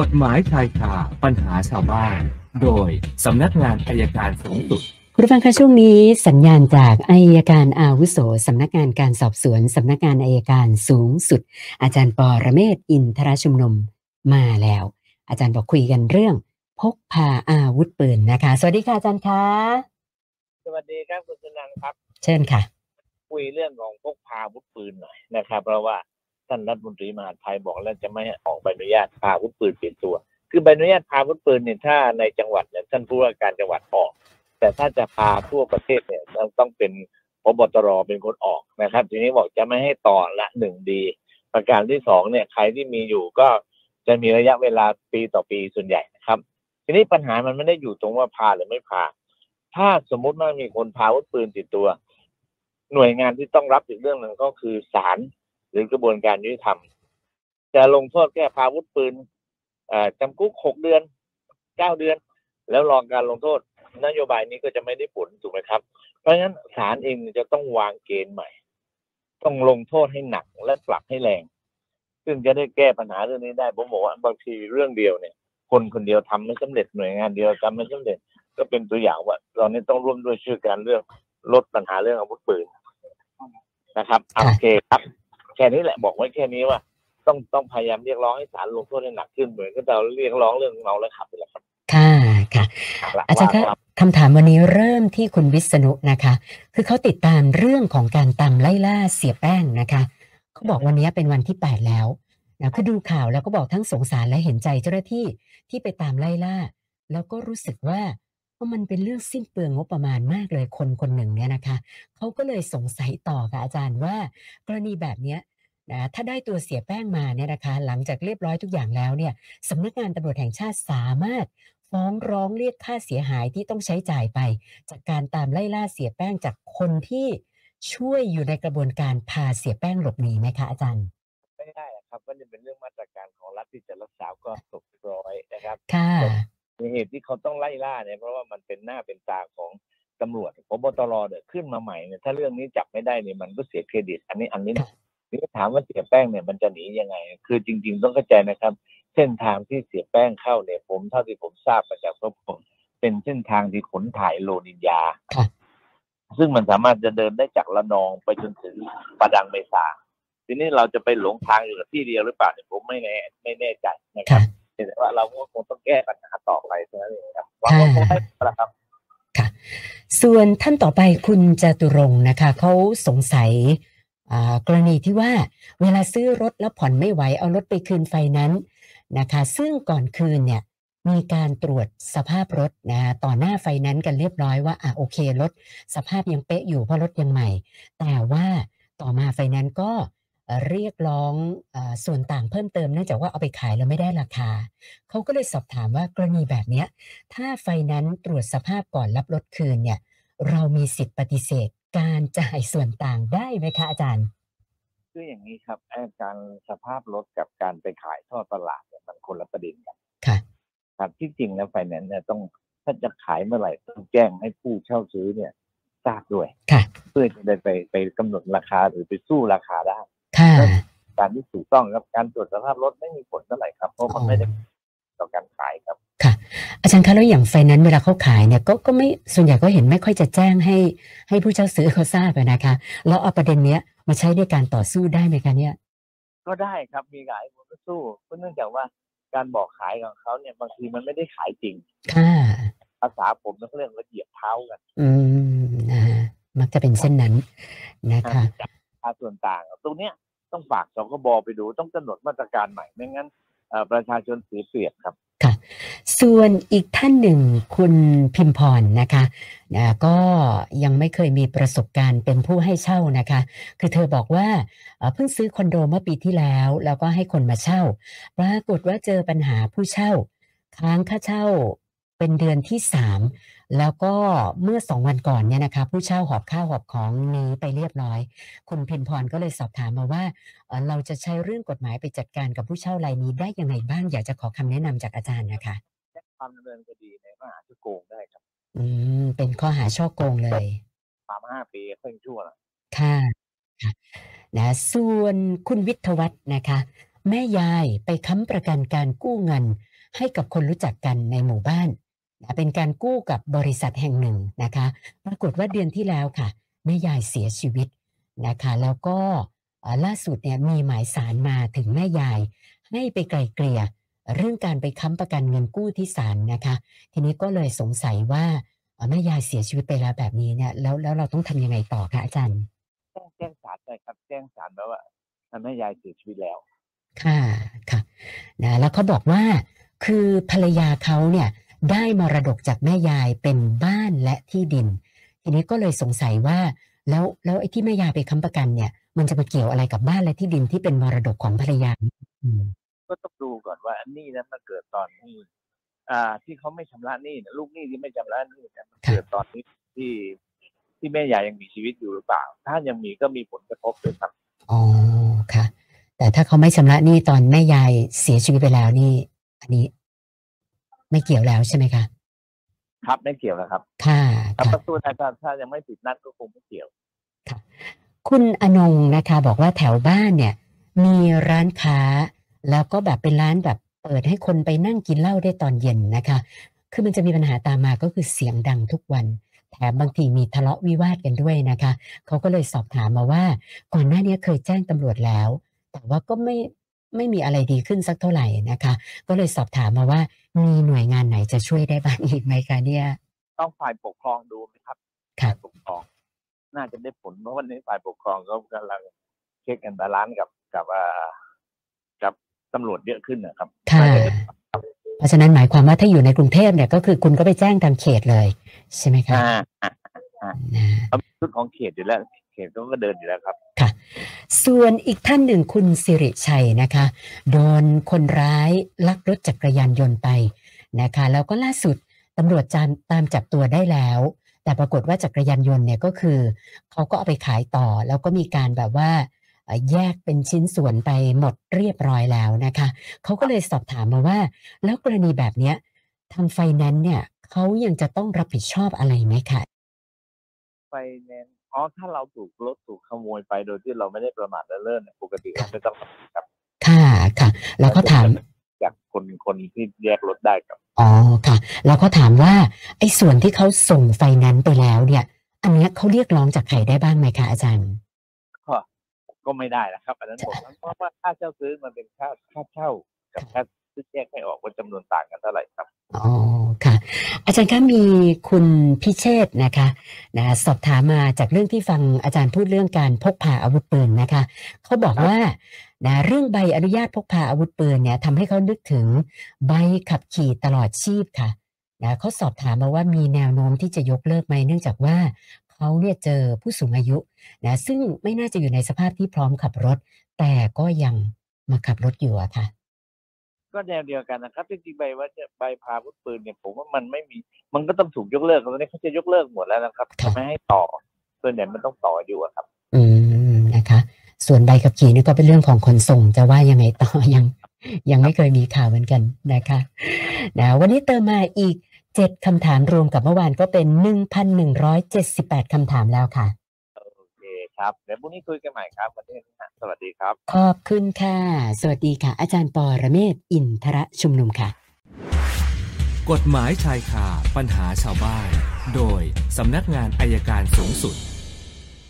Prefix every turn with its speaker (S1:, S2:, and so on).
S1: กฎหมายชายคาปัญหาชาวบ้าน โดยสำนักงานอัยการสูงสุด
S2: คุณผู้ฟังคะช่วงนี้สนทนากับอัยการอาวุโสสำนักงานการสอบสวนสำนักงานอัยการสูงสุด อาจารย์ปอระเมศวร์อินทรชุมนุมมาแล้ว อาจารย์บอกคุยกันเรื่อง พกพาอาวุธปืนนะคะ สวัสดีค่ะอาจารย์คะ
S3: สวัสดีครับคุณสนันครับ
S2: เชิญค่ะ
S3: คุยเรื่องของพกพาอาวุธปืนหน่อยนะครับ เพราะว่า ท่านรัฐมนตรีมหาดไทยบอกแล้วจะไม่ออกใบอนุญาตพาอาวุธปืนเปลี่ยนตัว คือใบอนุญาตพาอาวุธปืนเนี่ยถ้าในจังหวัดเนี่ยท่านผู้ว่าการจังหวัดออก แต่ถ้าจะพาทั่วประเทศเนี่ยต้องต้องเป็นพบตรเป็นคนออกนะครับ ทีนี้บอกจะไม่ให้ต่อละหนึ่งดี ประการที่สองเนี่ยใครที่มีอยู่ก็จะมีระยะเวลาปีต่อปีส่วนใหญ่นะครับ ทีนี้ปัญหามันไม่ได้อยู่ตรงว่าพาหรือไม่พา ถ้าสมมุติว่ามีคนพาอาวุธปืนติดตัว หน่วยงานที่ต้องรับอีกเรื่องหนึ่งก็คือศาล หรือกระบวนการยุติธรรมจะลงโทษแค่พาวุธปืนจำคุกหกเดือนเก้าเดือน แล้วรองการลงโทษ นโยบายนี้ก็จะไม่ได้ผลถูกไหมครับ เพราะฉะนั้นศาลเองจะต้องวางเกณฑ์ใหม่ ต้องลงโทษให้หนักและปรับให้แรง ซึ่งจะได้แก้ปัญหาเรื่องนี้ได้ผมบอกว่าบางทีเรื่องเดียวเนี่ย คนคนเดียวทำไม่สำเร็จหน่วยงานเดียวทำไม่สำเร็จ ก็เป็นตัวอย่างว่าเรานี้ต้องร่วมด้วยช่วยกันเรื่องลดปัญหาเรื่องอาวุธปืนนะครับโอเคครับ แค่นี้แหละบอกไว้แค่นี้ว่า ต้องต้องพยายามเรียกร้องให้ศาลลงโทษให้หนักขึ้นเหมือนกับเราเรียกร้องเรื่องเมาแล้วขับไปแหละครับ
S2: ค่ะค่ะ
S3: หลัก
S2: อาจารย์คะ
S3: ว่า
S2: คำถามวันนี้เริ่มที่คุณวิษณุนะคะ คือเขาติดตามเรื่องของการตามไล่ล่าเสียแป้งนะคะเขาบอกวันนี้เป็นวันที่แปดแล้วนะคือดูข่าวแล้วก็บอกทั้งสงสารและเห็นใจเจ้าหน้าที่ที่ไปตามไล่ล่า แล้วก็รู้สึกว่า ว่ามันเป็นเรื่องสิ้นเปลืองงบประมาณมากเลยคนคนหนึ่งเนี่ยนะคะเขาก็เลยสงสัยต่อค่ะอาจารย์ว่า กรณีแบบเนี้ยนะถ้าได้ตัวเสียแป้งมาเนี่ยนะคะ หลังจากเรียบร้อยทุกอย่างแล้วเนี่ยสำนักงานตำรวจแห่งชาติสามารถฟ้องร้องเรียกค่าเสียหายที่ต้องใช้จ่ายไป จากการตามไล่ล่าเสียแป้งจากคนที่ช่วยอยู่ในกระบวนการพาเสียแป้งหลบหนีไหมคะอาจารย์
S3: ไม่ได้หรอกครับก็จะเป็นเรื่องมาตรการของรัฐที่จะรักษาความสงบเรียบร้อยนะครับ
S2: ค่ะ
S3: มี เหตุที่เขาต้องไล่ล่าเนี่ยเพราะว่ามันเป็นหน้าเป็นตาของตำรวจพบตรเนี่ยขึ้นมาใหม่เนี่ยถ้าเรื่องนี้จับไม่ได้เนี่ยมันก็เสียเครดิต อันนี้อันนี้
S2: ค่ะ
S3: นี่ถามว่าเสียแป้งเนี่ยมันจะหนียังไง คือจริง ๆ ต้องเข้าใจนะครับ เส้นทางที่เสียแป้งเข้าเนี่ยผมเท่าที่ผมทราบมาจากพวกผมเป็นเส้นทางที่ขนถ่ายโลนินยา
S2: ค่ะ
S3: ซึ่งมันสามารถจะเดินได้จากละนองไปจนถึงประดังเมษาทีนี้เราจะไปหลงทางอยู่กับที่เดียวหรือเปล่าเนี่ยผมไม่แน่ไม่แน่ใจนะครั
S2: ค่ะ
S3: บแต่ว่าเราก็คงต้องแก้ปัญหา ต่อไปเท่านั้นเองครับว่าคงได้ผลครับ
S2: ค่ะ ส่วนท่านต่อไปคุณจตุรงค์นะคะเขาสงสัยกรณีที่ว่าเวลาซื้อรถแล้วผ่อนไม่ไหวเอารถไปคืนไฟนั้นนะคะ ซึ่งก่อนคืนเนี่ยมีการตรวจสภาพรถนะต่อหน้าไฟนั้นกันเรียบร้อยว่าอะโอเครถสภาพยังเป๊ะอยู่เพราะรถยังใหม่ แต่ว่าต่อมาไฟนั้นก็ เอ่อเรียกร้องเออส่วนต่างเพิ่มเติมเนื่องจากว่าเอาไปขายแล้วไม่ได้ราคา เขาก็เลยสอบถามว่ากรณีแบบเนี้ยถ้าไฟแนั้นซ์ตรวจสภาพก่อนรับรถคืนเนี่ยเรามีสิทธิ์ปฏิเสธการจ่ายส่วนต่างได้ไหมคะอาจารย์
S3: คืออย่างนี้ครับไอ้การสภาพรถกับการไปขายทอดตลาดเนี่ยมันคนละประเด็นกัน
S2: ค่ะ
S3: ครับที่จริงแล้วไฟแนนซ์เนี่ยต้องถ้าจะขายเมื่อไหร่ต้องแจ้งให้ผู้เช่าซื้อเนี่ยทราบด้วย
S2: ค่ะ
S3: เพื่อจะได้ไปไปกำหนดราคาหรือไปสู้ราคาได้
S2: ค่ะ
S3: การที่ถูกต้องครับการตรวจสภาพรถไม่มีผลเท่าไหร่ครับเพราะมันไม่ได้ต่อการขายครับ
S2: ค่ะ อาจารย์คะแล้วอย่างไฟแนั้นซ์เวลาเขาขายเนี่ยก็ก็ไม่ส่วนใหญ่ก็เห็นไม่ค่อยจะแจ้งให้ ให้ผู้เช่าซื้อเขาทราบอะนะคะ แล้วเอาประเด็นเนี้ยมาใช้ในการต่อสู้ได้ไหมคะเนี่ย
S3: ก็ได้ครับมีหลายคนก็สู้เพราะเนื่องจากว่าการบอกขายของเขาเนี่ยบางทีมันไม่ได้ขายจริง
S2: ค่ะ
S3: ภาษาผมต้องเรียกว่าเหยียบเท้ากัน
S2: อืมนะฮะมักจะเป็นเช่นนั้นนะคะ
S3: จาส่วนต่าง ตรงเนี้ยต้องฝากสคบไปดูต้องกำหนดมาตรการใหม่ไม่งั้นประชาชนเสียเปรียบครับ
S2: ค่ะ ส่วนอีกท่านหนึ่งคุณพิมพรนะคะก็ยังไม่เคยมีประสบการณ์เป็นผู้ให้เช่านะคะ คือเธอบอกว่าเพิ่งซื้อคอนโดเมื่อปีที่แล้ว แล้วก็ให้คนมาเช่า ปรากฏว่าเจอปัญหาผู้เช่า ค้างค่าเช่า เป็นเดือนที่สามแล้วก็เมื่อสองวันก่อนเนี่ยนะคะ ผู้เช่าหอบข้าวหอบของหนีไปเรียบร้อย คุณพิมพรก็เลยสอบถามมาว่าเอ่อเราจะใช้เรื่องกฎหมายไปจัดการกับผู้เช่ารายนี้ได้ยังไงบ้างอยากจะขอคำแนะนำจากอาจารย์นะคะ
S3: แจ้งความดำเนินคดีในข้อหาช่อโกงได้ครับ
S2: อืมเป็นข้อหาช่อโกงเลย
S3: ความห้าปีเพิ่งชั่วนะ
S2: ค่ะค่ะนะส่วนคุณวิทยวัฒน์นะคะ แม่ยายไปค้ำประกันการกู้เงินให้กับคนรู้จักกันในหมู่บ้าน นะเป็นการกู้กับบริษัทแห่งหนึ่งนะคะ ปรากฏว่าเดือนที่แล้วค่ะแม่ยายเสียชีวิตนะคะ แล้วก็เอ่อล่าสุดเนี่ยมีหมายสารมาถึงแม่ยาย ให้ไปไกลเกลี่ยเรื่องการไปค้ำประกันเงินกู้ที่ศาลนะคะ ทีนี้ก็เลยสงสัยว่าเอ่อแม่ยายเสียชีวิตไปแล้วแบบนี้เนี่ยแล้วแล้วเราต้องทำยังไงต่อคะอาจารย์
S3: แจ้งแจ้งศาลได้ครับ แจ้งศาลแล้วว่าทำให้ยายเสียชีวิตแล้ว
S2: ค่ะค่ะนะแล้วเขาบอกว่าคือภรรยาเขาเนี่ย ได้มรดกจากแม่ยายเป็นบ้านและที่ดิน ทีนี้ก็เลยสงสัยว่า แล้วแล้วไอ้ที่แม่ยายไปค้ำประกันเนี่ย มันจะมาเกี่ยวอะไรกับบ้านและที่ดินที่เป็นมรดกของภรรยาอืม
S3: ก็ต้องดูก่อนว่าอันนี้นั้นมันเกิดตอนที่อ่า ที่เขาไม่ชำระหนี้เนี่ยลูกหนี้ที่ไม่ชำระหนี้เนี่ยมันเกิดตอนนี้ที่ที่แม่ยายยังมีชีวิตอยู่หรือเปล่า ถ้ายังมีก็มีผลกระทบด้วยครับ
S2: อ๋อค่ะ แต่ถ้าเขาไม่ชำระหนี้ตอนแม่ยายเสียชีวิตไปแล้วนี่ อันนี้ ไม่เกี่ยวแล้วใช่ไหมคะ
S3: ครับไม่เกี่ยวนะครับ
S2: ค่ะ
S3: ถ้า
S2: ค่ะ
S3: ประตูถ้าถ้ายังไม่ติดนัดก็คงไม่เกี่ยว
S2: คุณอนงนะคะ บอกว่าแถวบ้านเนี่ย มีร้านค้า แล้วก็แบบเป็นร้านแบบเปิดให้คนไปนั่งกินเหล้าได้ตอนเย็นนะคะ คือมันจะมีปัญหาตามมาก็คือเสียงดังทุกวันแถมบางทีมีทะเลาะวิวาทกันด้วยนะคะ เขาก็เลยสอบถามมาว่า ก่อนหน้านี้เคยแจ้งตำรวจแล้ว แต่ว่าก็ไม่ ไม่มีอะไรดีขึ้นสักเท่าไหร่นะคะ ก็เลยสอบถามมาว่ามีหน่วยงานไหนจะช่วยได้บ้างอีกไหมคะเนี่ย
S3: ต้องฝ่ายปกครองดูไหมครับ
S2: ค่ะ
S3: ฝ่ายปกครอง น่าจะได้ผลเพราะวันนี้ฝ่ายปกครองเขากำลัง check and balance กับกับอ่ากับตำรวจเยอะขึ้นนะครับ
S2: ค่ะ
S3: น่าจะได้
S2: เพราะฉะนั้นหมายความว่าถ้าอยู่ในกรุงเทพเนี่ยก็คือคุณก็ไปแจ้งทางเขตเลย ใช่ไหมคะ
S3: อ่าอ่า
S2: นะ
S3: เขามีชุดของเขตอยู่แล้ว เขตเขาก็เดินอยู่แล้วครับ
S2: ค่ะ ส่วนอีกท่านหนึ่งคุณสิริชัยนะคะ โดนคนร้ายลักรถจักรยานยนต์ไปนะคะ แล้วก็ล่าสุดตำรวจตามตามจับตัวได้แล้ว แต่ปรากฏว่าจักรยานยนต์เนี่ยก็คือเขาก็เอาไปขายต่อ แล้วก็มีการแบบว่าแยกเป็นชิ้นส่วนไปหมดเรียบร้อยแล้วนะคะเขาก็เลยสอบถามมาว่า แล้วกรณีแบบเนี้ยทางไฟแนนซ์เนี่ยเขายังจะต้องรับผิดชอบอะไรไหมคะ
S3: ไฟแนนซ์ อ๋อถ้าเราถูกรถถูกขโมยไปโดยที่เราไม่ได้ประมาทเลินเล่อเนี่ยปกติเราไม่ต้องครับ
S2: ค่ะค่ะ แล้วก็ถาม
S3: จากคนคนที่แยกรถได้ครับ
S2: อ๋อค่ะ แล้วก็ถามว่าไอ้ส่วนที่เขาส่งไฟแนนซ์ไปแล้วเนี่ย อันเนี้ยเขาเรียกร้องจากใครได้บ้างไหมคะอาจารย์
S3: ก็ก็ไม่ได้นะครับอันนั้นผมเพราะว่าค่าเช่าซื้อมันเป็นค่าค่าเช่ากับค่าซื้อแยกไม่ออกว่าจำนวนต่างกันเท่าไหร่ครับ
S2: อ๋อค่ะ อาจารย์คะมีคุณพิเชษฐ์นะคะนะสอบถามมาจากเรื่องที่ฟังอาจารย์พูดเรื่องการพกพาอาวุธปืนนะคะเขาบอกว่านะเรื่องใบอนุญาตพกพาอาวุธปืนเนี่ยทำให้เขานึกถึงใบขับขี่ตลอดชีพค่ะนะเขาสอบถามมาว่ามีแนวโน้มที่จะยกเลิกไหมเนื่องจากว่าเขาเนี่ยเจอผู้สูงอายุนะซึ่งไม่น่าจะอยู่ในสภาพที่พร้อมขับรถ แต่ก็ยังมาขับรถอยู่อะค่ะ
S3: ก็แนวเดียวกันนะครับจริงๆใบว่าจะใบพาอาวุธปืนเนี่ยผมว่ามันไม่มี มันก็ต้องถูกยกเลิกตอนนี้เขาจะยกเลิกหมดแล้วนะครับ
S2: ครับ
S3: จะไม่ให้ต่อส่วนใหญ่มันต้องต่ออยู่อะครับ
S2: อืมนะคะ ส่วนใบขับขี่นี่ก็เป็นเรื่องของขนส่งจะว่ายังไงต่อยังยังไม่เคยมีข่าวเหมือนกันนะคะนะวันนี้เติมมาอีกเจ็ดคำถามรวมกับเมื่อวานก็เป็นหนึ่งพันหนึ่งร้อยเจ็ดสิบแปดคำถามแล้วค่ะ
S3: โอเคครับเดี๋ยวพรุ่งนี้คุยกันใหม่ครับวันนี้นะสวัสดีครับ
S2: ขอบคุณค่ะ สวัสดีค่ะ อาจารย์ปอระเมศวร์อินทรชุมนุมค่ะ
S1: กฎหมายชายคาปัญหาชาวบ้าน โดยสำนักงานอายการสูงสุด